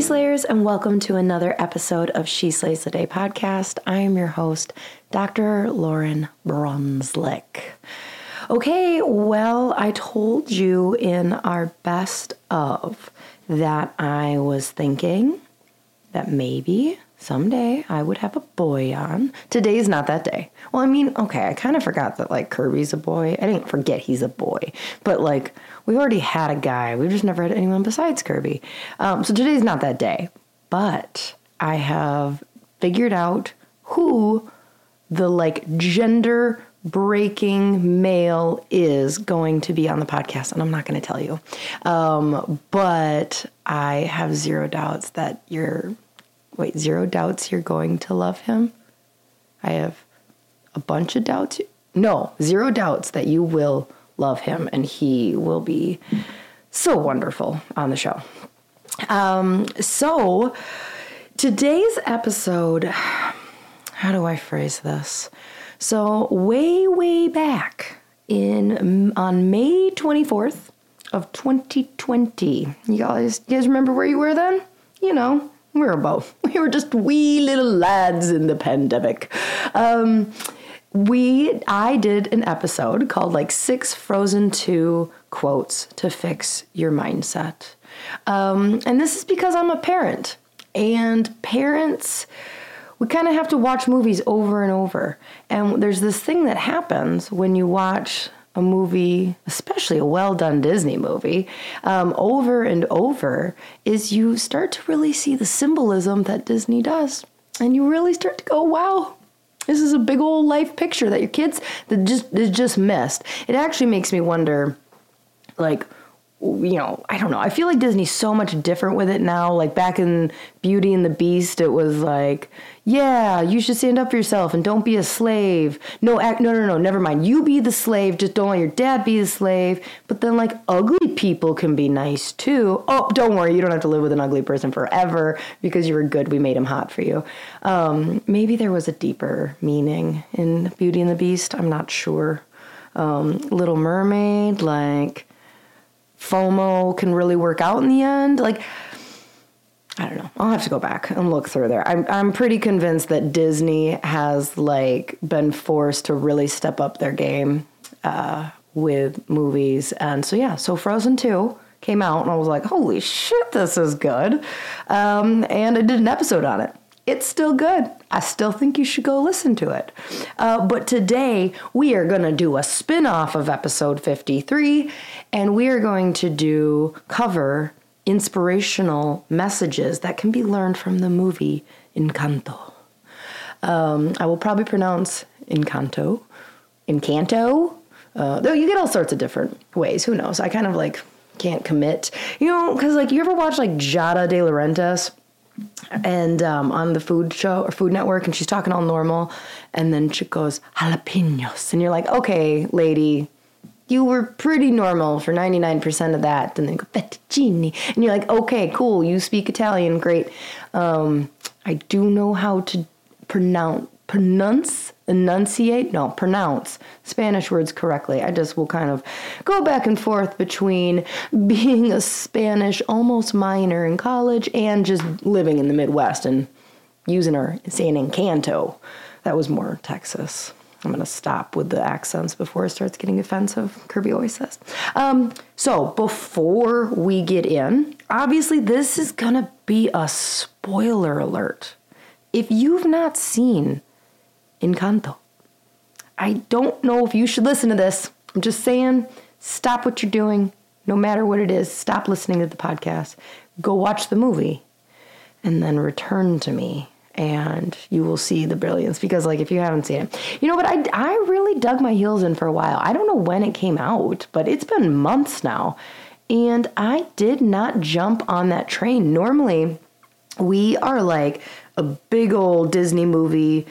Slayers, and welcome to another episode of She Slays the Day podcast. I am your host, Dr. Lauryn Brunslick. Okay, well, I told you in our best of that I was thinking that maybe someday I would have a boy on. Today's not that day. Well, I mean, okay, I kind of forgot that like Kirby's a boy. I didn't forget he's a boy, but like we already had a guy. We've just never had anyone besides Kirby. Um, so today's not that day, but I have figured out who the like gender breaking male is going to be on the podcast, and I'm not going to tell you. Um, but I have zero doubts that you're Wait, zero doubts you're going to love him? I have a bunch of doubts. No, zero doubts that you will love him and he will be so wonderful on the show. Um, so, today's episode, how do I phrase this? So, way, way back in on May 24th of 2020, you guys, you guys remember where you were then? You know, we were both. We were just wee little lads in the pandemic. Um, we I did an episode called like six Frozen 2 quotes to fix your mindset. Um, and this is because I'm a parent. And parents we kind of have to watch movies over and over. And there's this thing that happens when you watch a movie, especially a well done Disney movie, um, over and over, is you start to really see the symbolism that Disney does. And you really start to go, wow, this is a big old life picture that your kids that just just missed. It actually makes me wonder, like, you know, I don't know. I feel like Disney's so much different with it now. Like back in Beauty and the Beast, it was like, yeah, you should stand up for yourself and don't be a slave. No, act, no, no, no, never mind. You be the slave. Just don't let your dad be the slave. But then, like, ugly people can be nice too. Oh, don't worry, you don't have to live with an ugly person forever because you were good. We made him hot for you. Um, maybe there was a deeper meaning in Beauty and the Beast. I'm not sure. Um, Little Mermaid, like FOMO can really work out in the end. Like, I don't know. I'll have to go back and look through there. I'm I'm pretty convinced that Disney has like been forced to really step up their game uh, with movies, and so yeah. So Frozen Two came out, and I was like, holy shit, this is good. Um, and I did an episode on it. It's still good. I still think you should go listen to it. Uh, but today we are going to do a spin off of episode 53, and we are going to do cover inspirational messages that can be learned from the movie Encanto. Um, I will probably pronounce Encanto, Encanto. Uh, though you get all sorts of different ways. Who knows? I kind of like can't commit. You know, because like you ever watch like Giada De Laurentiis? and um, on the food show or Food Network, and she's talking all normal, and then she goes jalapenos, and you're like, okay, lady, you were pretty normal for 99% of that. Then go fettuccine, and you're like, okay, cool, you speak Italian, great. Um, I do know how to pronounce pronounce enunciate no pronounce spanish words correctly i just will kind of go back and forth between being a spanish almost minor in college and just living in the midwest and using her saying Encanto. That was more Texas. I'm going to stop with the accents before it starts getting offensive, Kirby always says. Um, so, before we get in, obviously, this is going to be a spoiler alert. If you've not seen Encanto, I don't know if you should listen to this. I'm just saying, stop what you're doing, no matter what it is. Stop listening to the podcast. Go watch the movie and then return to me and you will see the brilliance because like if you haven't seen it you know but I, I really dug my heels in for a while. I don't know when it came out but it's been months now. And i did not jump on that train. Normally we are like a big old disney movie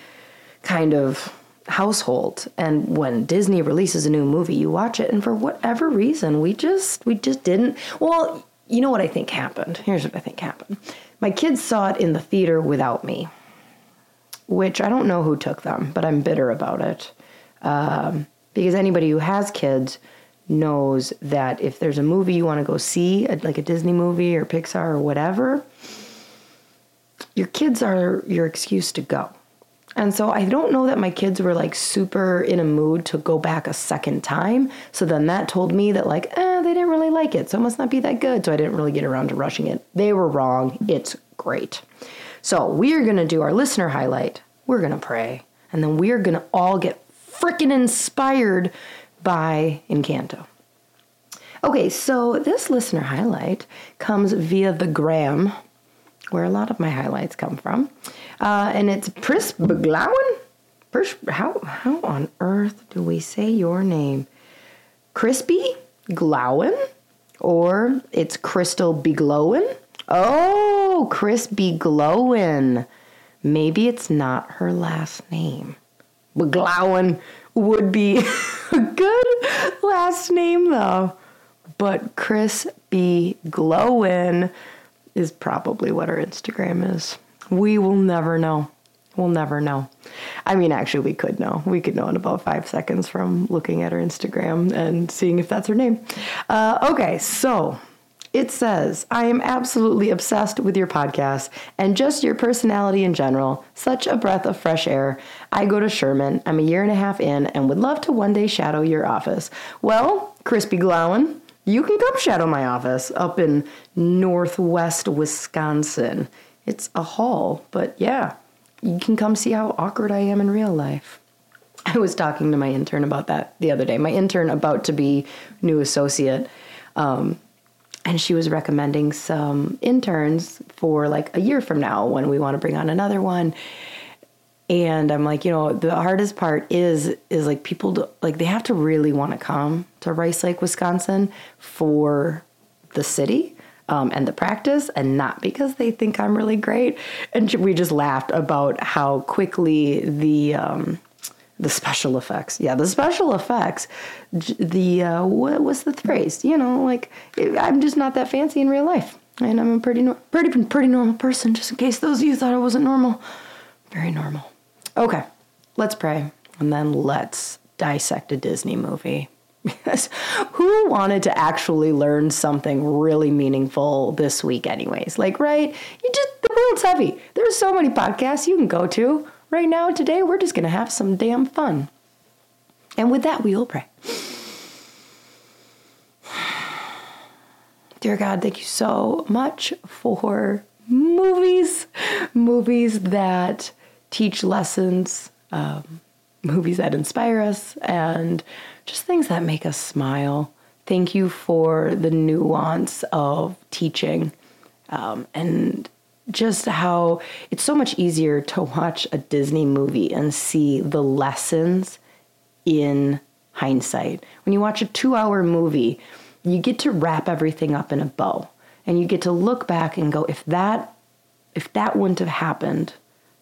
kind of household. And when disney releases a new movie you watch it and for whatever reason we just we just didn't well you know what i think happened? Here's what i think happened. My kids saw it in the theater without me, which I don't know who took them, but I'm bitter about it. Um, because anybody who has kids knows that if there's a movie you want to go see, like a Disney movie or Pixar or whatever, your kids are your excuse to go. And so I don't know that my kids were like super in a mood to go back a second time. So then that told me that like, eh, they didn't really like it. So it must not be that good. So I didn't really get around to rushing it. They were wrong. It's great. So we are going to do our listener highlight. We're going to pray. And then we are going to all get freaking inspired by Encanto. Okay, so this listener highlight comes via the gram, where a lot of my highlights come from. Uh, and it's Pris Beglowen? Pris, how, how on earth do we say your name? Crispy Glowen? Or it's Crystal Beglowin? Oh, Crispy Glowin. Maybe it's not her last name. Beglowin would be a good last name though. But Crispy Glowin is probably what her Instagram is. We will never know. We'll never know. I mean, actually, we could know. We could know in about five seconds from looking at her Instagram and seeing if that's her name. Uh, okay, so it says, I am absolutely obsessed with your podcast and just your personality in general. Such a breath of fresh air. I go to Sherman. I'm a year and a half in and would love to one day shadow your office. Well, Crispy Glowen, you can come shadow my office up in northwest Wisconsin. It's a hall, but yeah, you can come see how awkward I am in real life. I was talking to my intern about that the other day. My intern, about to be new associate, um, and she was recommending some interns for like a year from now when we want to bring on another one. And I'm like, you know, the hardest part is is like people do, like they have to really want to come to Rice Lake, Wisconsin for the city um, and the practice, and not because they think I'm really great. And we just laughed about how quickly the um, the special effects, yeah, the special effects, the uh, what was the phrase? You know, like I'm just not that fancy in real life, and I'm a pretty pretty pretty normal person. Just in case those of you thought I wasn't normal, very normal. Okay, let's pray, and then let's dissect a Disney movie. Who wanted to actually learn something really meaningful this week, anyways? Like, right? You just, the world's heavy. There's so many podcasts you can go to. Right now, today, we're just going to have some damn fun. And with that, we will pray. Dear God, thank you so much for movies, movies that teach lessons, um, movies that inspire us, and just things that make us smile. Thank you for the nuance of teaching um, and just how it's so much easier to watch a Disney movie and see the lessons in hindsight. When you watch a two hour movie, you get to wrap everything up in a bow and you get to look back and go, if that if that wouldn't have happened,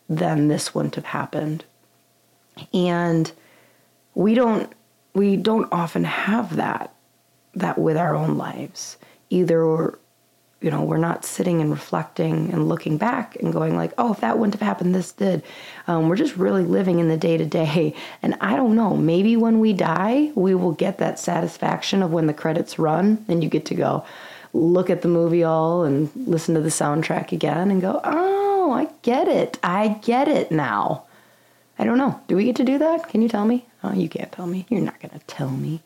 then this wouldn't have happened. And we don't we don't often have that that with our own lives. Either you know we're not sitting and reflecting and looking back and going like oh if that wouldn't have happened this did um, we're just really living in the day to day and i don't know maybe when we die we will get that satisfaction of when the credits run and you get to go look at the movie all and listen to the soundtrack again and go oh. I get it. I get it now. I don't know. Do we get to do that? Can you tell me? Oh, you can't tell me. You're not going to tell me.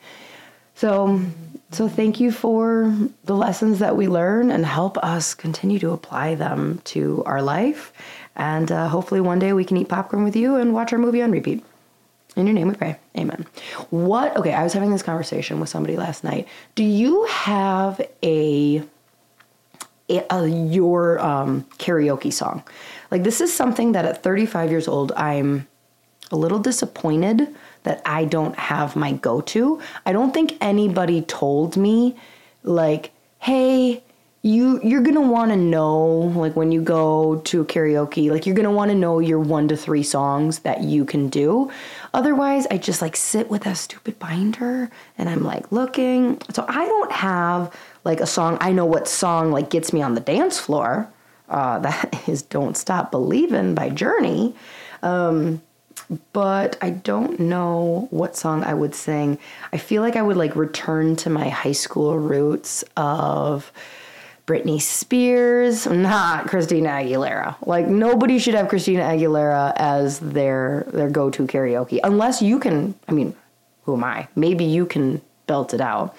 So, so thank you for the lessons that we learn and help us continue to apply them to our life. And uh, hopefully one day we can eat popcorn with you and watch our movie on repeat. In your name we pray. Amen. What? Okay, I was having this conversation with somebody last night. Do you have a, a, a your um, karaoke song? Like this is something that at 35 years old I'm a little disappointed that I don't have my go to. I don't think anybody told me, like, hey, you you're gonna want to know like when you go to karaoke like you're gonna want to know your one to three songs that you can do. Otherwise i just like sit with a stupid binder and i'm like looking. So i don't have like a song. I know what song like gets me on the dance floor uh, that is don't stop believing by journey. Um, but I don't know what song I would sing. I feel like I would like return to my high school roots of Britney Spears, not Christina Aguilera. Like nobody should have Christina Aguilera as their their go-to karaoke unless you can, I mean, who am I? Maybe you can belt it out.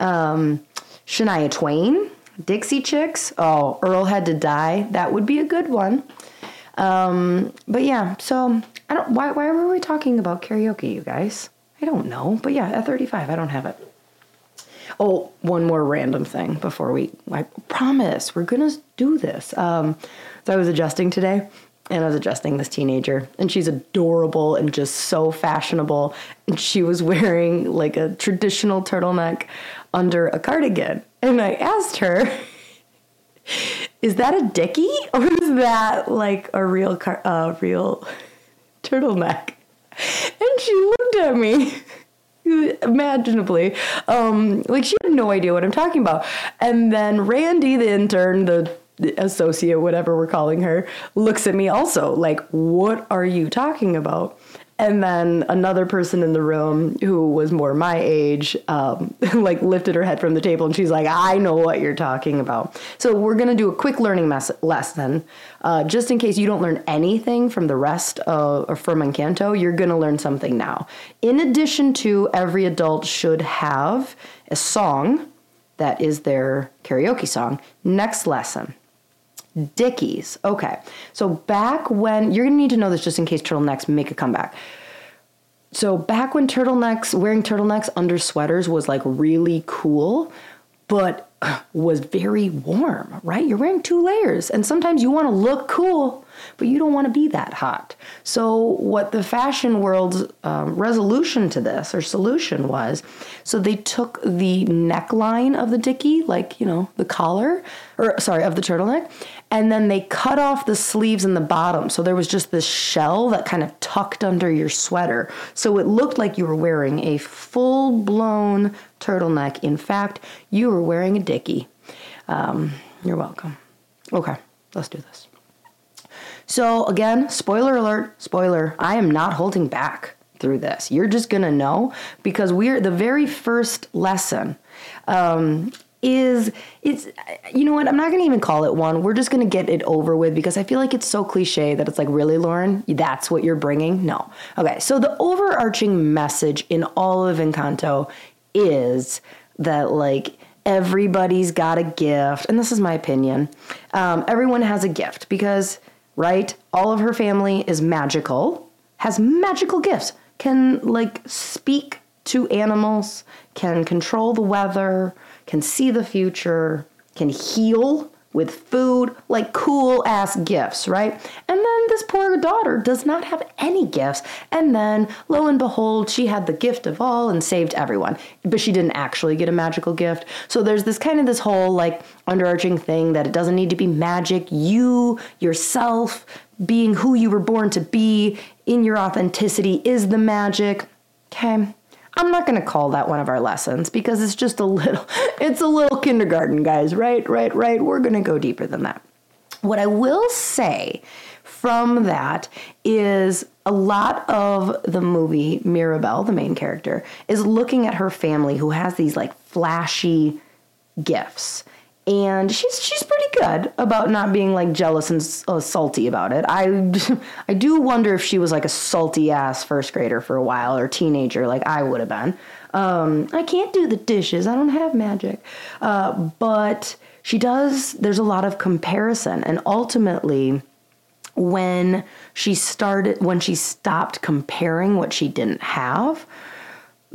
Um, Shania Twain, Dixie Chicks. Oh, Earl had to die. That would be a good one. Um, but yeah, so I don't. Why? Why were we talking about karaoke, you guys? I don't know. But yeah, at 35, I don't have it. Oh, one more random thing before we. I promise we're gonna do this. Um, so I was adjusting today, and I was adjusting this teenager, and she's adorable and just so fashionable. And she was wearing like a traditional turtleneck under a cardigan, and I asked her. Is that a dickie or is that like a real car, uh, real turtleneck. And she looked at me imaginably. Um, like she had no idea what i'm talking about. And then randy the intern the associate whatever we're calling her looks at me also like what are you talking about and then another person in the room who was more my age um, like lifted her head from the table and she's like i know what you're talking about. So we're going to do a quick learning mes- lesson. Uh, just in case you don't learn anything from the rest of from encanto you're going to learn something now. In addition to every adult should have a song that is their karaoke song. Next lesson Dickies. Okay. So back when you're gonna need to know this just in case turtlenecks make a comeback. So back when turtlenecks, wearing turtlenecks under sweaters was like really cool, but uh, was very warm, right? You're wearing two layers, and sometimes you want to look cool, but you don't want to be that hot. So, what the fashion world's um, resolution to this or solution was so they took the neckline of the dickie, like, you know, the collar, or sorry, of the turtleneck, and then they cut off the sleeves and the bottom. So there was just this shell that kind of tucked under your sweater. So it looked like you were wearing a full blown turtleneck. In fact, you were wearing a dickie. Um, you're welcome. Okay, let's do this. So, again, spoiler alert, spoiler, I am not holding back through this. You're just gonna know because we're the very first lesson um, is it's you know what i'm not going to even call it one. We're just going to get it over with because i feel like it's so cliche that it's like really lauryn? That's what you're bringing? No. Okay so the overarching message in all of encanto is that like everybody's got a gift and this is my opinion um, everyone has a gift because right all of her family is magical has magical gifts can like speak to animals can control the weather can see the future, can heal with food, like cool ass gifts, right? And then this poor daughter does not have any gifts. And then lo and behold, she had the gift of all and saved everyone. But she didn't actually get a magical gift. So there's this kind of this whole like underarching thing that it doesn't need to be magic. You yourself being who you were born to be in your authenticity is the magic. Okay. I'm not going to call that one of our lessons because it's just a little, it's a little kindergarten, guys, right? Right, right. We're going to go deeper than that. What I will say from that is a lot of the movie, Mirabel, the main character, is looking at her family who has these like flashy gifts. and she's she's pretty good about not being like jealous and uh, salty about it. I I do wonder if she was like a salty ass first grader for a while or teenager like I would have been. Um, I can't do the dishes. I don't have magic, uh, but she does. There's a lot of comparison, and ultimately, when she started, when she stopped comparing what she didn't have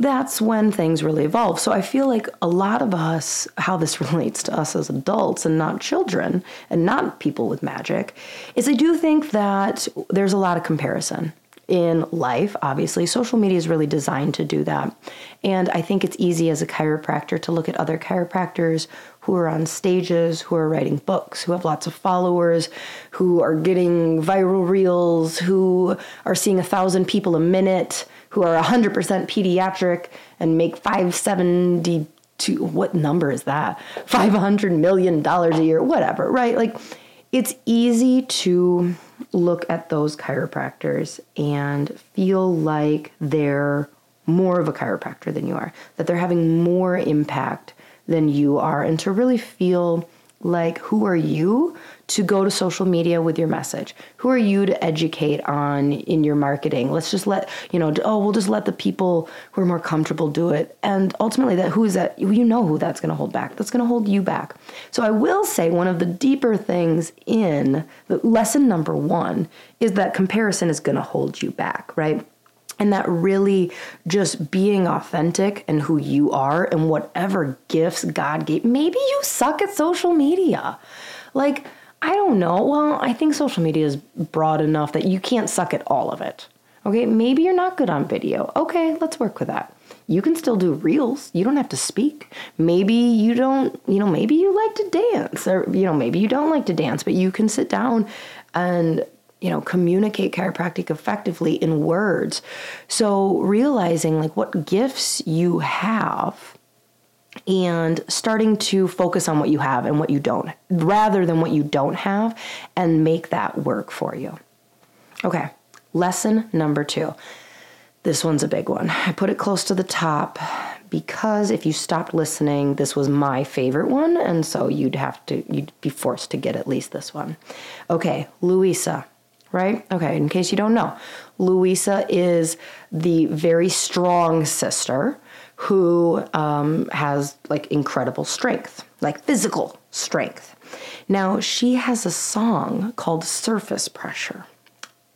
that's when things really evolve. So I feel like a lot of us, how this relates to us as adults and not children and not people with magic, is I do think that there's a lot of comparison in life, obviously. Social media is really designed to do that. And I think it's easy as a chiropractor to look at other chiropractors who are on stages, who are writing books, who have lots of followers, who are getting viral reels, who are seeing a thousand people a minute who are 100% pediatric and make 572 what number is that? 500 million dollars a year whatever right? Like it's easy to look at those chiropractors and feel like they're more of a chiropractor than you are that they're having more impact than you are and to really feel like who are you to go to social media with your message? Who are you to educate on in your marketing? Let's just let, you know, oh, we'll just let the people who are more comfortable do it. And ultimately that who is that you know who that's going to hold back. That's going to hold you back. So I will say one of the deeper things in the lesson number 1 is that comparison is going to hold you back, right? And that really just being authentic and who you are and whatever gifts God gave. Maybe you suck at social media. Like, I don't know. Well, I think social media is broad enough that you can't suck at all of it. Okay, maybe you're not good on video. Okay, let's work with that. You can still do reels. You don't have to speak. Maybe you don't, you know, maybe you like to dance or, you know, maybe you don't like to dance, but you can sit down and, you know, communicate chiropractic effectively in words. So realizing like what gifts you have and starting to focus on what you have and what you don't rather than what you don't have and make that work for you. Okay, lesson number two. This one's a big one. I put it close to the top because if you stopped listening, this was my favorite one, and so you'd have to you'd be forced to get at least this one. Okay, Luisa, right? Okay, in case you don't know, Luisa is the very strong sister who um, has like incredible strength, like physical strength. Now, she has a song called Surface Pressure.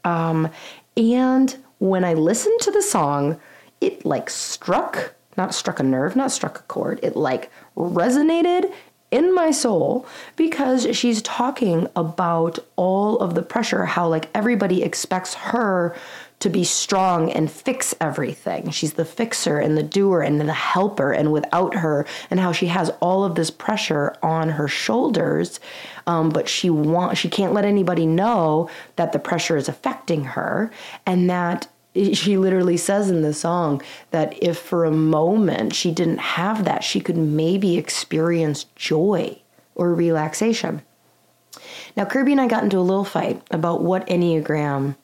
Um, and when I listened to the song, it like struck, not struck a nerve, not struck a chord, it like resonated in my soul because she's talking about all of the pressure, how like everybody expects her to be strong and fix everything. She's the fixer and the doer and the helper, and without her, and how she has all of this pressure on her shoulders, um, but she want she can't let anybody know that the pressure is affecting her, and that she literally says in the song that if for a moment she didn't have that, she could maybe experience joy or relaxation. Now, Kirby and I got into a little fight about what Enneagram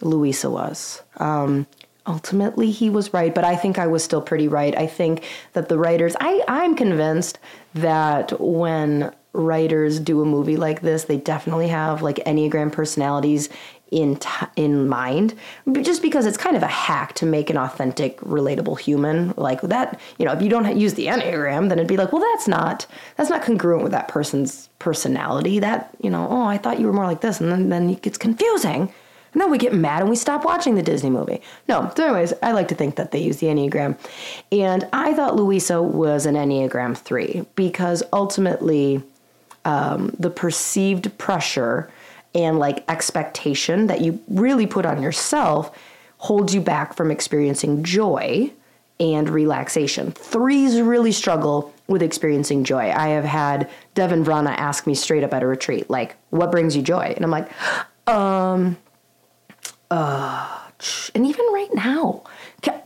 Luisa was. Um, ultimately, he was right, but I think I was still pretty right. I think that the writers, I, I'm convinced that when writers do a movie like this, they definitely have like Enneagram personalities in t- in mind just because it's kind of a hack to make an authentic relatable human like that you know if you don't use the enneagram then it'd be like well that's not that's not congruent with that person's personality that you know oh i thought you were more like this and then, then it gets confusing and then we get mad and we stop watching the Disney movie. No, so anyways, I like to think that they use the Enneagram. And I thought Luisa was an Enneagram 3 because ultimately um, the perceived pressure and like expectation that you really put on yourself holds you back from experiencing joy and relaxation. Threes really struggle with experiencing joy. I have had Devin Vrana ask me straight up at a retreat, like, what brings you joy? And I'm like, um, uh, and even right now,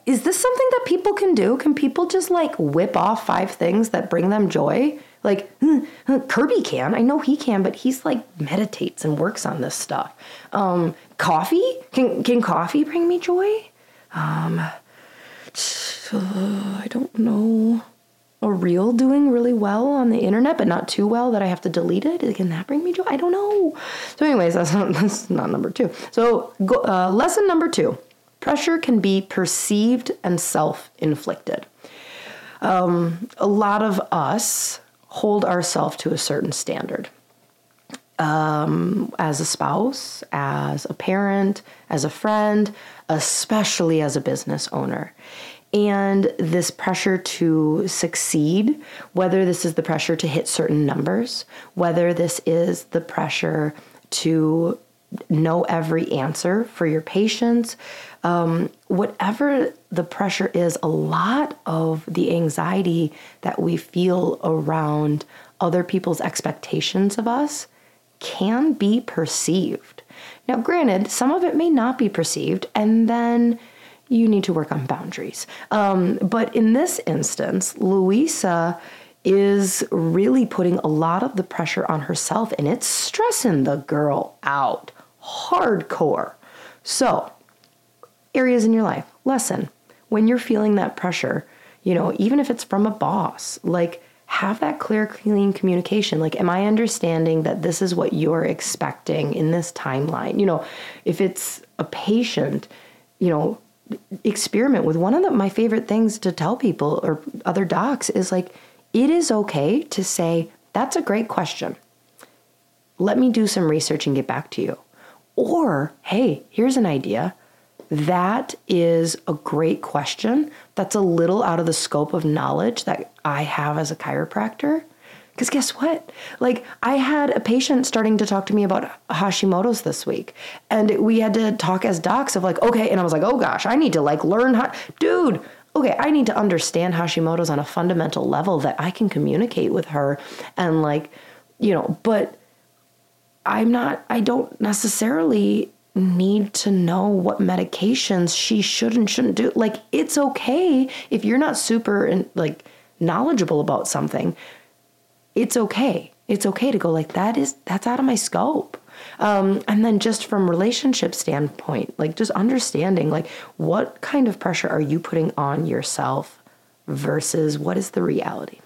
is this something that people can do? Can people just like whip off five things that bring them joy? Like hmm, Kirby can, I know he can, but he's like meditates and works on this stuff. Um, coffee can can coffee bring me joy? Um, I don't know. a reel doing really well on the internet, but not too well that I have to delete it? Can that bring me joy? I don't know. So, anyways, that's not, that's not number two. So, go, uh, lesson number two pressure can be perceived and self inflicted. Um, a lot of us hold ourselves to a certain standard. Um, as a spouse, as a parent, as a friend, especially as a business owner and this pressure to succeed, whether this is the pressure to hit certain numbers, whether this is the pressure to know every answer for your patients, um, whatever the pressure is, a lot of the anxiety that we feel around other people's expectations of us can be perceived. Now, granted, some of it may not be perceived, and then you need to work on boundaries. Um, but in this instance, Luisa is really putting a lot of the pressure on herself and it's stressing the girl out hardcore. So, areas in your life, lesson when you're feeling that pressure, you know, even if it's from a boss, like have that clear, clean communication. Like, am I understanding that this is what you're expecting in this timeline? You know, if it's a patient, you know, experiment with one of the, my favorite things to tell people or other docs is like it is okay to say that's a great question let me do some research and get back to you or hey here's an idea that is a great question that's a little out of the scope of knowledge that i have as a chiropractor because guess what? Like, I had a patient starting to talk to me about Hashimoto's this week. And we had to talk as docs of like, okay. And I was like, oh gosh, I need to like learn how, dude, okay, I need to understand Hashimoto's on a fundamental level that I can communicate with her and like, you know, but I'm not, I don't necessarily need to know what medications she should and shouldn't do. Like, it's okay if you're not super and like knowledgeable about something it's okay. It's okay to go like that is that's out of my scope. Um, and then just from relationship standpoint, like just understanding like what kind of pressure are you putting on yourself versus what is the reality.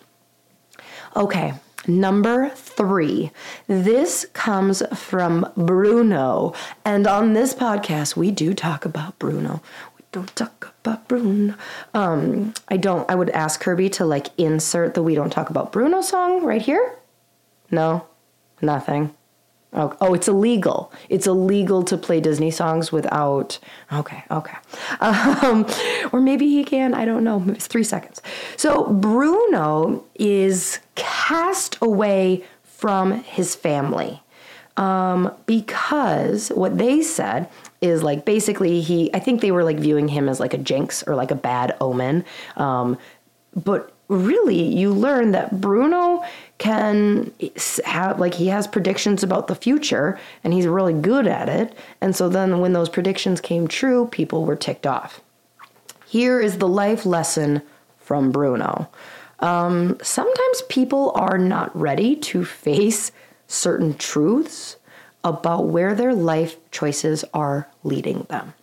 Okay, Number three, this comes from Bruno. And on this podcast, we do talk about Bruno. We don't talk about Bruno. Um, I don't, I would ask Kirby to like insert the We Don't Talk About Bruno song right here. No, nothing. Oh, oh, it's illegal. It's illegal to play Disney songs without. Okay, okay. Um, or maybe he can. I don't know. It's three seconds. So Bruno is cast away from his family um, because what they said is like basically he. I think they were like viewing him as like a jinx or like a bad omen. Um, but really, you learn that Bruno can have like he has predictions about the future and he's really good at it. And so then when those predictions came true, people were ticked off. Here is the life lesson from Bruno. Um, sometimes people are not ready to face certain truths about where their life choices are leading them.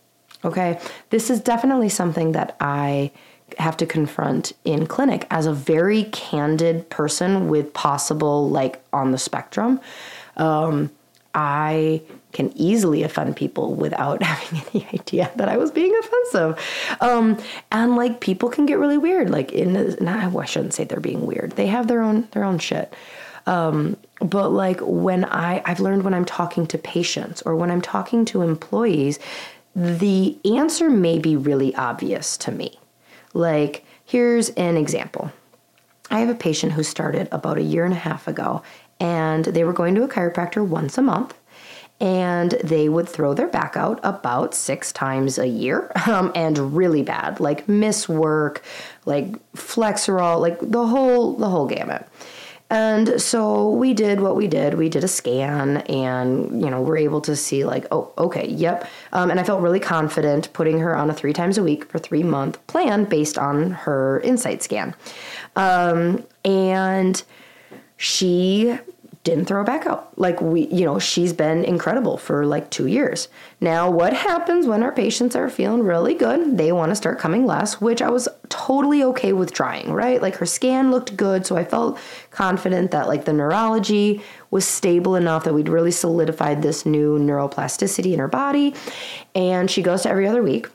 Okay, this is definitely something that I have to confront in clinic as a very candid person with possible like on the spectrum um, i can easily offend people without having any idea that i was being offensive. Um, and like people can get really weird. Like in nah, i shouldn't say they're being weird. They have their own their own shit. Um, but like when i i've learned when i'm talking to patients or when i'm talking to employees the answer may be really obvious to me. Like, here's an example. I have a patient who started about a year and a half ago, and they were going to a chiropractor once a month. And they would throw their back out about six times a year, um, and really bad, like miss work, like Flexeril, like the whole the whole gamut. And so we did what we did. We did a scan, and you know we're able to see like, oh, okay, yep. Um, and I felt really confident putting her on a three times a week for three month plan based on her insight scan. Um, and she didn't throw back out. Like we, you know, she's been incredible for like two years. Now, what happens when our patients are feeling really good? They want to start coming less, which I was totally okay with trying, right? Like her scan looked good, so I felt confident that like the neurology was stable enough that we'd really solidified this new neuroplasticity in her body. And she goes to every other week,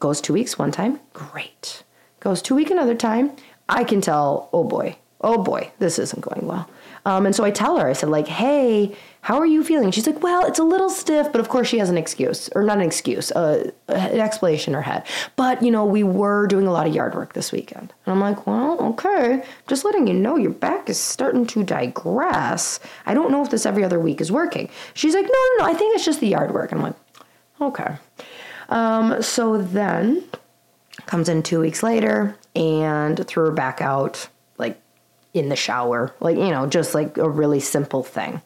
goes two weeks one time, great. Goes two week another time, I can tell, oh boy, oh boy, this isn't going well. Um, and so I tell her, I said, like, hey, how are you feeling? She's like, well, it's a little stiff, but of course she has an excuse, or not an excuse, uh, an explanation in her head. But, you know, we were doing a lot of yard work this weekend. And I'm like, well, okay, just letting you know your back is starting to digress. I don't know if this every other week is working. She's like, no, no, no, I think it's just the yard work. I'm like, okay. Um, so then comes in two weeks later and threw her back out in the shower, like, you know, just like a really simple thing.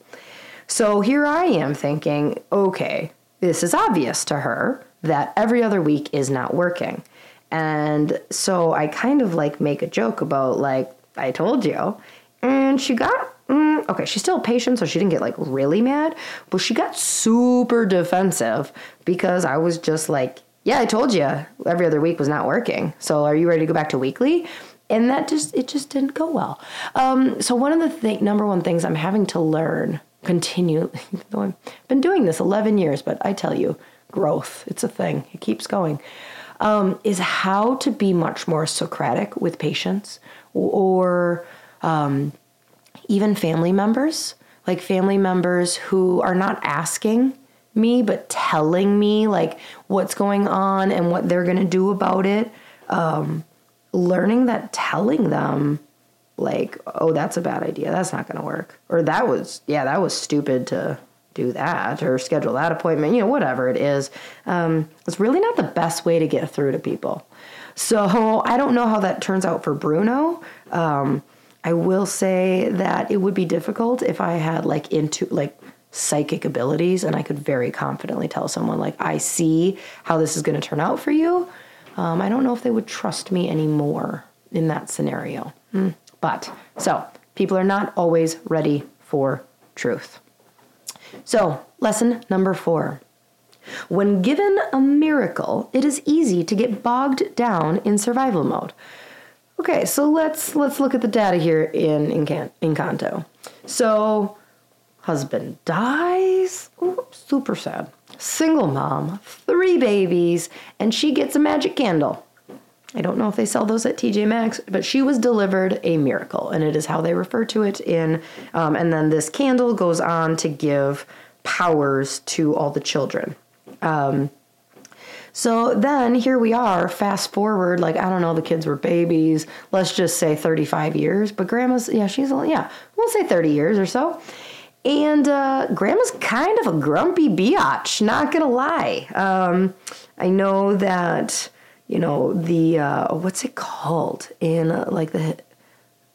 So here I am thinking, okay, this is obvious to her that every other week is not working. And so I kind of like make a joke about, like, I told you. And she got, mm, okay, she's still patient, so she didn't get like really mad, but she got super defensive because I was just like, yeah, I told you every other week was not working. So are you ready to go back to weekly? And that just it just didn't go well. Um, so one of the th- number one things I'm having to learn continue. I've been doing this 11 years, but I tell you, growth it's a thing. It keeps going. Um, is how to be much more Socratic with patients or um, even family members, like family members who are not asking me but telling me like what's going on and what they're to do about it. Um, learning that telling them like oh that's a bad idea. That's not going to work. Or that was yeah that was stupid to do that or schedule that appointment you know whatever it is. Um, it's really not the best way to get through to people. So i don't know how that turns out for bruno. Um, i will say that it would be difficult if i had like into like psychic abilities and i could very confidently tell someone like i see how this is going to turn out for you um, I don't know if they would trust me anymore in that scenario. Mm. But so people are not always ready for truth. So, lesson number four. When given a miracle, it is easy to get bogged down in survival mode. Okay, so let's let's look at the data here in Encanto. So, husband dies. Ooh, super sad single mom, three babies, and she gets a magic candle. I don't know if they sell those at TJ Maxx, but she was delivered a miracle, and it is how they refer to it in. Um, and then this candle goes on to give powers to all the children. Um, so then here we are, fast forward, like, I don't know, the kids were babies, let's just say 35 years, but grandma's, yeah, she's, yeah, we'll say 30 years or so. And uh, Grandma's kind of a grumpy biatch, not gonna lie. Um, I know that you know the uh, what's it called in uh, like the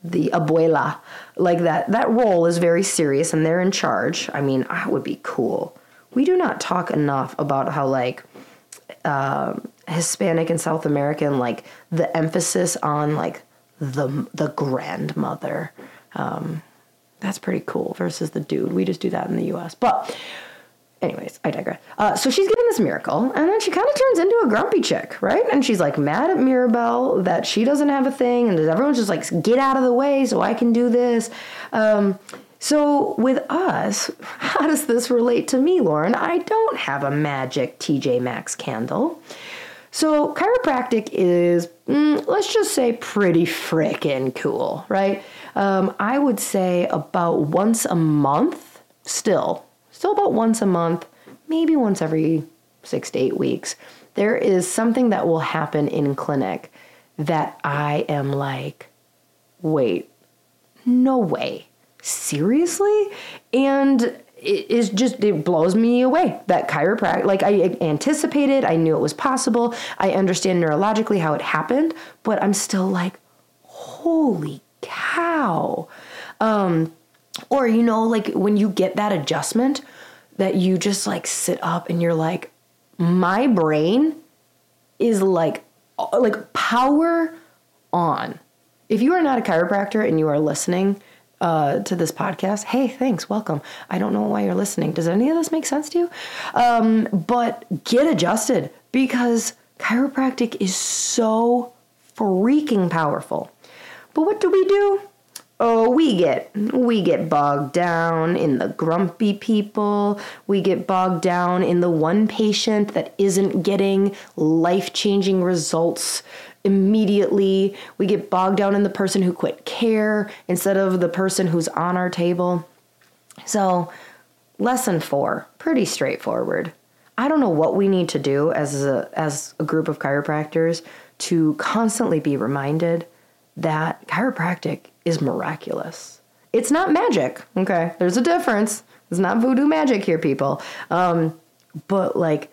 the abuela, like that that role is very serious and they're in charge. I mean, that would be cool. We do not talk enough about how like uh, Hispanic and South American like the emphasis on like the the grandmother. Um, that's pretty cool versus the dude. We just do that in the US. But, anyways, I digress. Uh, so she's getting this miracle, and then she kind of turns into a grumpy chick, right? And she's like mad at Mirabel that she doesn't have a thing, and everyone's just like, get out of the way so I can do this. Um, so, with us, how does this relate to me, Lauryn? I don't have a magic TJ Maxx candle. So, chiropractic is, mm, let's just say, pretty freaking cool, right? Um, I would say about once a month, still, still about once a month, maybe once every six to eight weeks. There is something that will happen in clinic that I am like, wait, no way. Seriously? And it is just it blows me away that chiropractic like i anticipated i knew it was possible i understand neurologically how it happened but i'm still like holy cow. Um, or, you know, like when you get that adjustment that you just like sit up and you're like, my brain is like, like power on. If you are not a chiropractor and you are listening, uh, to this podcast, hey, thanks, welcome. I don't know why you're listening. Does any of this make sense to you? Um, but get adjusted because chiropractic is so freaking powerful. But what do we do? Oh, we get we get bogged down in the grumpy people. We get bogged down in the one patient that isn't getting life-changing results immediately. We get bogged down in the person who quit care instead of the person who's on our table. So, lesson 4, pretty straightforward. I don't know what we need to do as a as a group of chiropractors to constantly be reminded that chiropractic is miraculous. It's not magic, okay? There's a difference. It's not voodoo magic here, people. Um, but like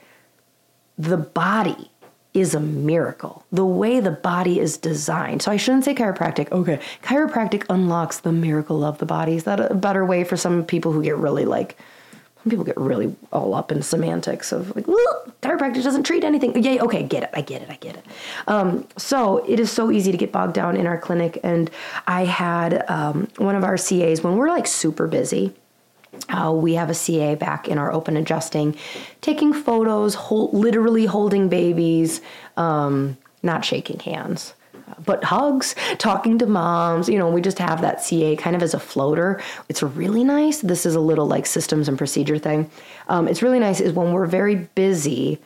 the body is a miracle. The way the body is designed. So I shouldn't say chiropractic. Okay. Chiropractic unlocks the miracle of the body. Is that a better way for some people who get really like people get really all up in semantics of like, chiropractic doesn't treat anything. Yay, okay, get it, I get it, I get it. Um, so it is so easy to get bogged down in our clinic. And I had um, one of our CAs when we're like super busy. Uh, we have a CA back in our open adjusting, taking photos, hold, literally holding babies, um, not shaking hands but hugs, talking to moms. You know, we just have that CA kind of as a floater. It's really nice. This is a little like systems and procedure thing. Um, it's really nice is when we're very busy.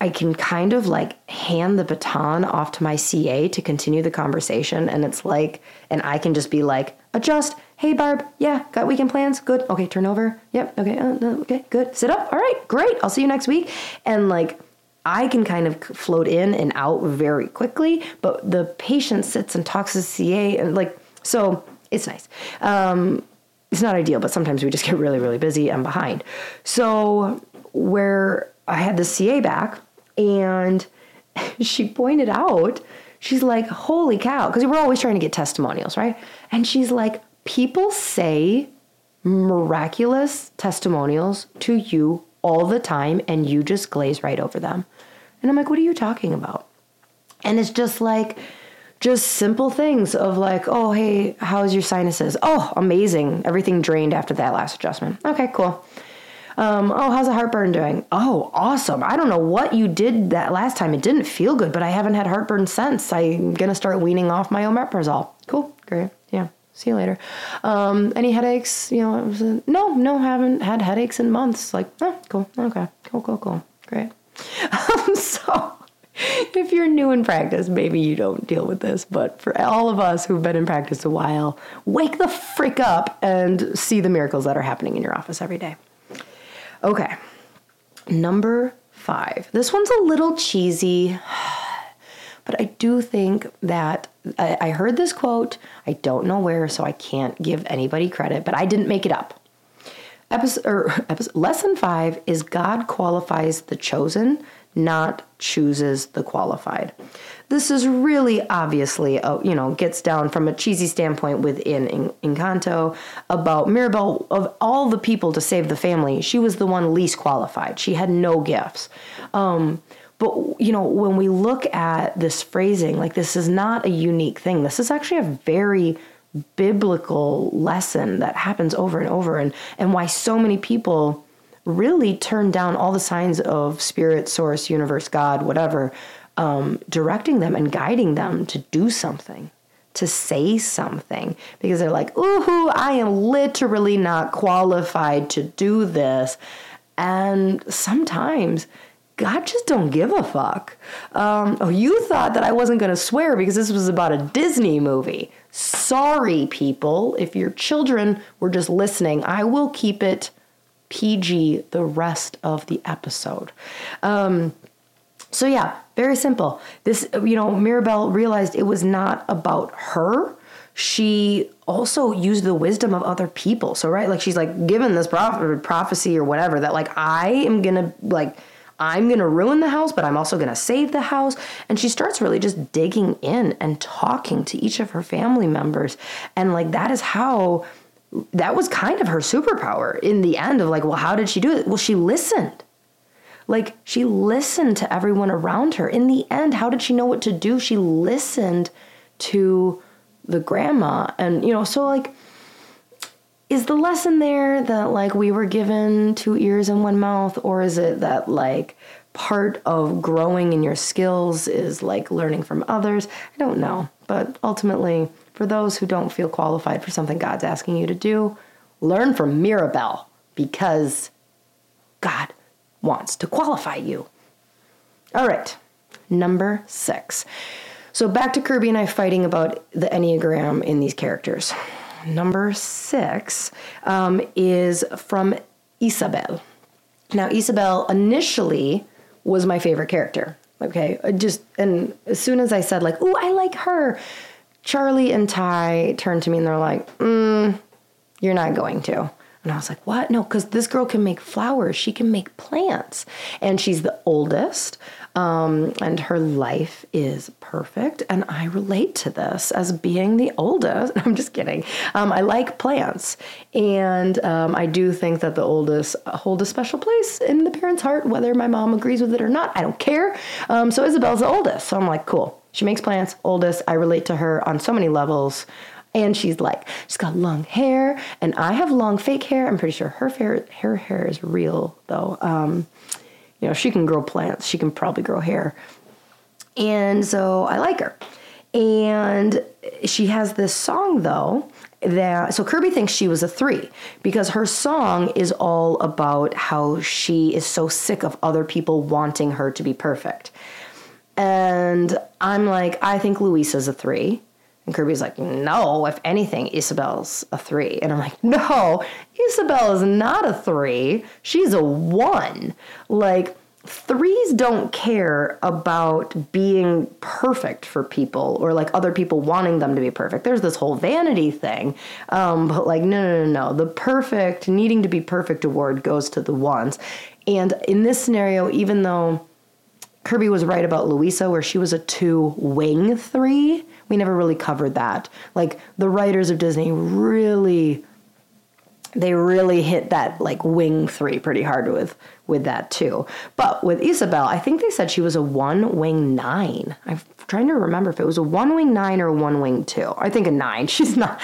I can kind of like hand the baton off to my CA to continue the conversation. And it's like, and I can just be like, adjust. Hey, Barb. Yeah, got weekend plans? Good. Okay, turn over. Yep. Okay. Uh, uh okay, good. Sit up. All right, great. I'll see you next week. And like, I can kind of float in and out very quickly, but the patient sits and talks to CA and like so it's nice. Um, it's not ideal, but sometimes we just get really, really busy and behind. So where I had the CA back and she pointed out, she's like, holy cow, because we're always trying to get testimonials, right? And she's like, people say miraculous testimonials to you all the time and you just glaze right over them. And I'm like, what are you talking about? And it's just like, just simple things of like, oh, hey, how's your sinuses? Oh, amazing. Everything drained after that last adjustment. Okay, cool. Um, oh, how's the heartburn doing? Oh, awesome. I don't know what you did that last time. It didn't feel good, but I haven't had heartburn since. I'm going to start weaning off my omeprazole. Cool. Great. Yeah. See you later. Um, any headaches? You know, no, no, haven't had headaches in months. Like, oh, cool. Okay. Cool, cool, cool. Great. Um, so if you're new in practice, maybe you don't deal with this, but for all of us who've been in practice a while, wake the frick up and see the miracles that are happening in your office every day. Okay, number five. This one's a little cheesy, but I do think that I, I heard this quote. I don't know where, so I can't give anybody credit, but I didn't make it up. Episode, or episode, lesson five is God qualifies the chosen, not chooses the qualified. This is really obviously, a, you know, gets down from a cheesy standpoint within Encanto about Mirabel. Of all the people to save the family, she was the one least qualified. She had no gifts. Um, but you know, when we look at this phrasing, like this is not a unique thing. This is actually a very biblical lesson that happens over and over and and why so many people really turn down all the signs of spirit source universe god whatever um, directing them and guiding them to do something to say something because they're like ooh i am literally not qualified to do this and sometimes God just don't give a fuck. Um, oh, you thought that I wasn't going to swear because this was about a Disney movie. Sorry, people. If your children were just listening, I will keep it PG the rest of the episode. Um, so, yeah, very simple. This, you know, Mirabel realized it was not about her. She also used the wisdom of other people. So, right, like she's like given this prophecy or whatever that, like, I am gonna, like, I'm going to ruin the house, but I'm also going to save the house. And she starts really just digging in and talking to each of her family members. And like that is how that was kind of her superpower in the end of like, well, how did she do it? Well, she listened. Like she listened to everyone around her. In the end, how did she know what to do? She listened to the grandma. And, you know, so like, is the lesson there that like we were given two ears and one mouth, or is it that like part of growing in your skills is like learning from others? I don't know. But ultimately, for those who don't feel qualified for something God's asking you to do, learn from Mirabel because God wants to qualify you. All right, number six. So back to Kirby and I fighting about the Enneagram in these characters. Number six um, is from Isabel. Now, Isabel initially was my favorite character. Okay, just and as soon as I said like, "Ooh, I like her," Charlie and Ty turned to me and they're like, mm, "You're not going to." And I was like, what? No, because this girl can make flowers. She can make plants. And she's the oldest. Um, and her life is perfect. And I relate to this as being the oldest. I'm just kidding. Um, I like plants. And um, I do think that the oldest hold a special place in the parent's heart, whether my mom agrees with it or not. I don't care. Um, so Isabel's the oldest. So I'm like, cool. She makes plants, oldest. I relate to her on so many levels. And she's like, she's got long hair, and I have long fake hair. I'm pretty sure her hair, her hair is real though. Um, you know, she can grow plants. She can probably grow hair, and so I like her. And she has this song though that so Kirby thinks she was a three because her song is all about how she is so sick of other people wanting her to be perfect. And I'm like, I think Luisa's a three. And Kirby's like, no, if anything, Isabel's a three. And I'm like, no, Isabel is not a three. She's a one. Like, threes don't care about being perfect for people or like other people wanting them to be perfect. There's this whole vanity thing. Um, but like, no, no, no, no. The perfect, needing to be perfect award goes to the ones. And in this scenario, even though Kirby was right about Luisa, where she was a two wing three, we never really covered that. Like the writers of Disney really they really hit that like wing three pretty hard with with that too. But with Isabel, I think they said she was a one wing nine. I'm trying to remember if it was a one wing nine or one wing two. I think a nine. She's not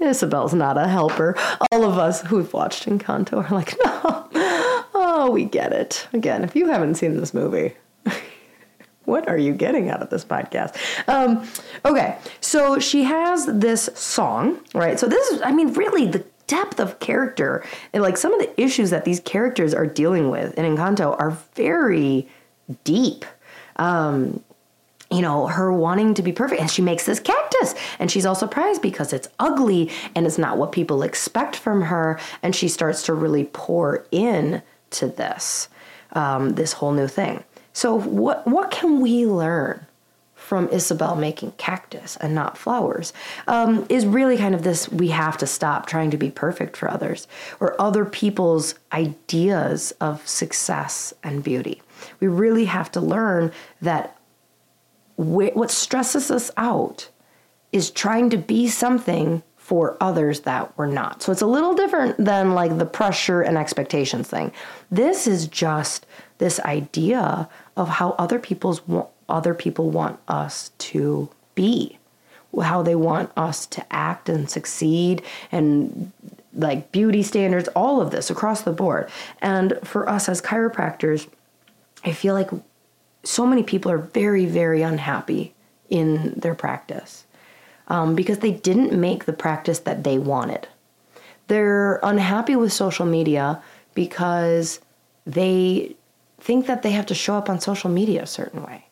Isabel's not a helper. All of us who've watched Encanto are like, no. Oh, we get it. Again, if you haven't seen this movie, what are you getting out of this podcast? Um, okay, so she has this song, right? So this is, I mean, really the depth of character and like some of the issues that these characters are dealing with in Encanto are very deep. Um, you know, her wanting to be perfect. And she makes this cactus. And she's all surprised because it's ugly and it's not what people expect from her. And she starts to really pour in to this, um, this whole new thing. So what what can we learn from Isabel making cactus and not flowers um, is really kind of this we have to stop trying to be perfect for others or other people's ideas of success and beauty. We really have to learn that what stresses us out is trying to be something for others that we're not. So it's a little different than like the pressure and expectations thing. This is just this idea of how other people's other people want us to be, how they want us to act and succeed and like beauty standards, all of this across the board. And for us as chiropractors, I feel like so many people are very, very unhappy in their practice um, because they didn't make the practice that they wanted. They're unhappy with social media because they think that they have to show up on social media a certain way.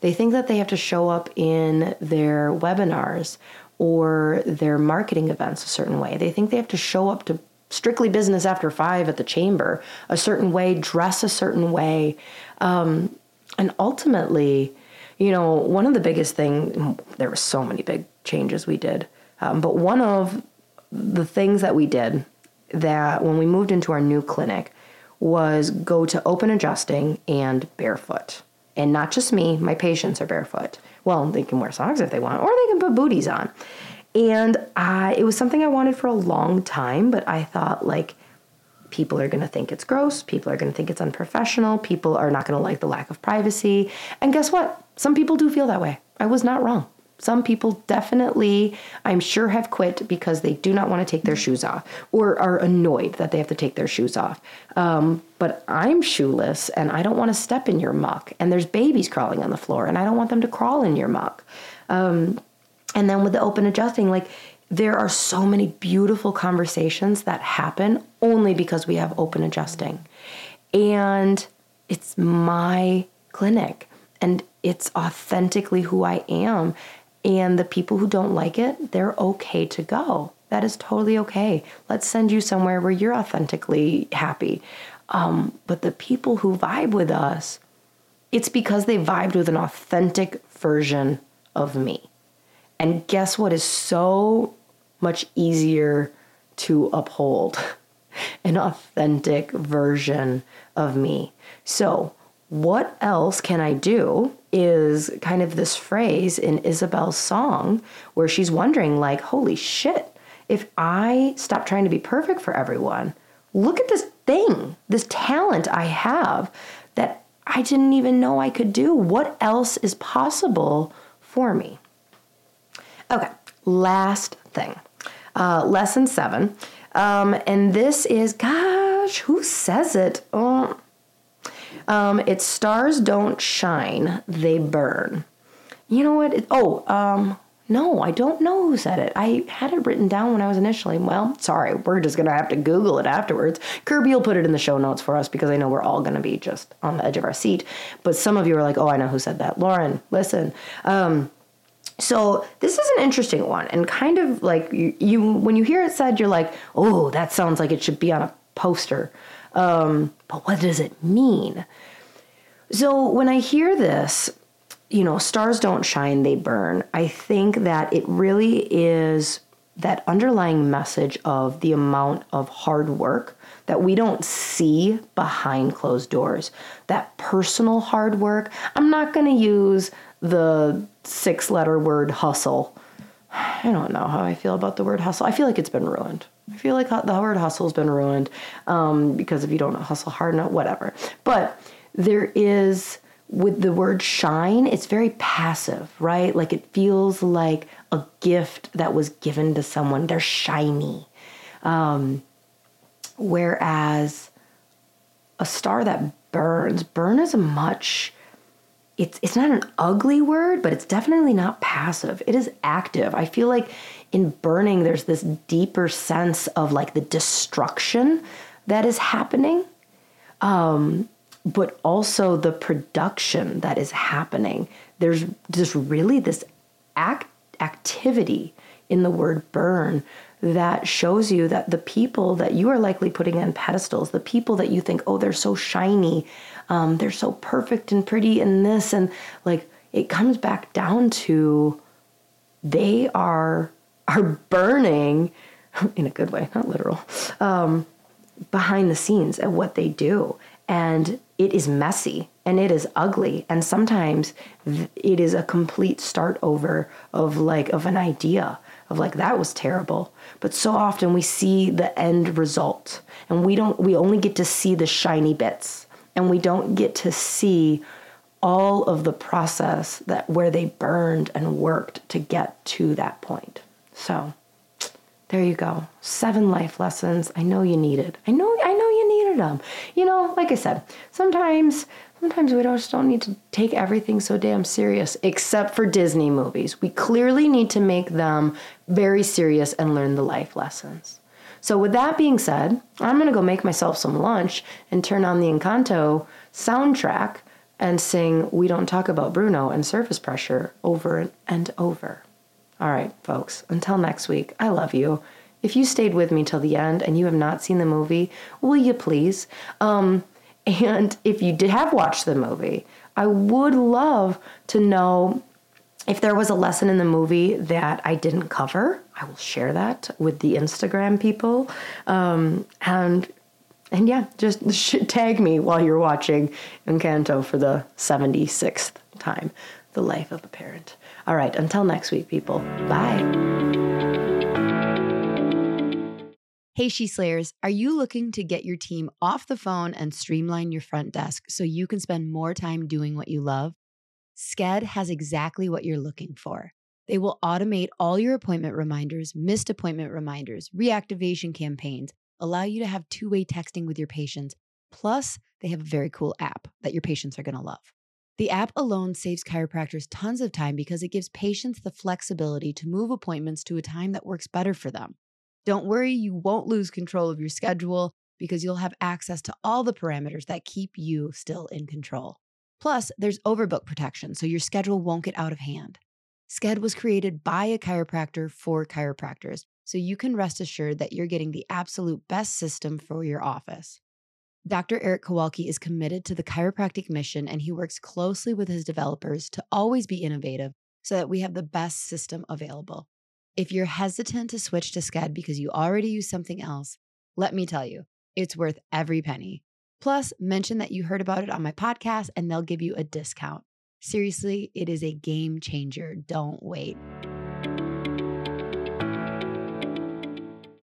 They think that they have to show up in their webinars or their marketing events a certain way. They think they have to show up to strictly business after five at the chamber a certain way, dress a certain way. Um, and ultimately, you know, one of the biggest thing, there were so many big changes we did, um, but one of the things that we did that when we moved into our new clinic was go to open adjusting and barefoot. And not just me, my patients are barefoot. Well, they can wear socks if they want, or they can put booties on. And I, it was something I wanted for a long time, but I thought like people are going to think it's gross, people are going to think it's unprofessional, people are not going to like the lack of privacy. And guess what? Some people do feel that way. I was not wrong. Some people definitely, I'm sure, have quit because they do not want to take their shoes off or are annoyed that they have to take their shoes off. Um, but I'm shoeless and I don't want to step in your muck. And there's babies crawling on the floor and I don't want them to crawl in your muck. Um, and then with the open adjusting, like there are so many beautiful conversations that happen only because we have open adjusting. And it's my clinic and it's authentically who I am. And the people who don't like it, they're okay to go. That is totally okay. Let's send you somewhere where you're authentically happy. Um, but the people who vibe with us, it's because they vibed with an authentic version of me. And guess what is so much easier to uphold? An authentic version of me. So, what else can I do is kind of this phrase in Isabel's song where she's wondering, like, holy shit, if I stop trying to be perfect for everyone, look at this thing, this talent I have that I didn't even know I could do. What else is possible for me? Okay, last thing. Uh, lesson seven. Um, and this is, gosh, who says it? Oh, um, it's stars don't shine, they burn. You know what? It, oh, um, no, I don't know who said it. I had it written down when I was initially. Well, sorry, we're just going to have to Google it afterwards. Kirby will put it in the show notes for us because I know we're all going to be just on the edge of our seat. But some of you are like, oh, I know who said that. Lauryn, listen. Um, so this is an interesting one, and kind of like you, you, when you hear it said, you're like, oh, that sounds like it should be on a poster. Um, but what does it mean? So when I hear this, you know, stars don't shine, they burn. I think that it really is that underlying message of the amount of hard work that we don't see behind closed doors. That personal hard work. I'm not going to use the six letter word hustle. I don't know how I feel about the word hustle. I feel like it's been ruined. I feel like the word hustle has been ruined um, because if you don't hustle hard enough, whatever. But there is with the word shine, it's very passive, right? Like it feels like a gift that was given to someone. They're shiny. Um, whereas a star that burns, burn is a much it's it's not an ugly word, but it's definitely not passive. It is active. I feel like in burning there's this deeper sense of like the destruction that is happening. Um, but also the production that is happening. There's just really this act activity in the word burn that shows you that the people that you are likely putting on pedestals, the people that you think, oh, they're so shiny, um, they're so perfect and pretty and this, and like it comes back down to they are are burning in a good way, not literal, um, behind the scenes at what they do. And it is messy and it is ugly. And sometimes it is a complete start over of like, of an idea of like, that was terrible. But so often we see the end result and we don't, we only get to see the shiny bits and we don't get to see all of the process that where they burned and worked to get to that point. So there you go. Seven life lessons. I know you needed. I know I know you needed them. You know, like I said, sometimes sometimes we just don't need to take everything so damn serious except for Disney movies. We clearly need to make them very serious and learn the life lessons. So with that being said, I'm going to go make myself some lunch and turn on the Encanto soundtrack and sing We Don't Talk About Bruno and Surface Pressure over and over. All right, folks, until next week, I love you. If you stayed with me till the end and you have not seen the movie, will you please? Um, and if you did have watched the movie, I would love to know if there was a lesson in the movie that I didn't cover. I will share that with the Instagram people. Um, and and yeah, just tag me while you're watching Encanto for the 76th time, The Life of a Parent. All right, until next week, people. Bye. Hey, She Slayers, are you looking to get your team off the phone and streamline your front desk so you can spend more time doing what you love? Sked has exactly what you're looking for. They will automate all your appointment reminders, missed appointment reminders, reactivation campaigns, allow you to have two way texting with your patients. Plus, they have a very cool app that your patients are going to love. The app alone saves chiropractors tons of time because it gives patients the flexibility to move appointments to a time that works better for them. Don't worry, you won't lose control of your schedule because you'll have access to all the parameters that keep you still in control. Plus, there's overbook protection, so your schedule won't get out of hand. Sked was created by a chiropractor for chiropractors, so you can rest assured that you're getting the absolute best system for your office. Dr. Eric Kowalke is committed to the chiropractic mission and he works closely with his developers to always be innovative so that we have the best system available. If you're hesitant to switch to Sked because you already use something else, let me tell you, it's worth every penny. Plus, mention that you heard about it on my podcast and they'll give you a discount. Seriously, it is a game changer. Don't wait.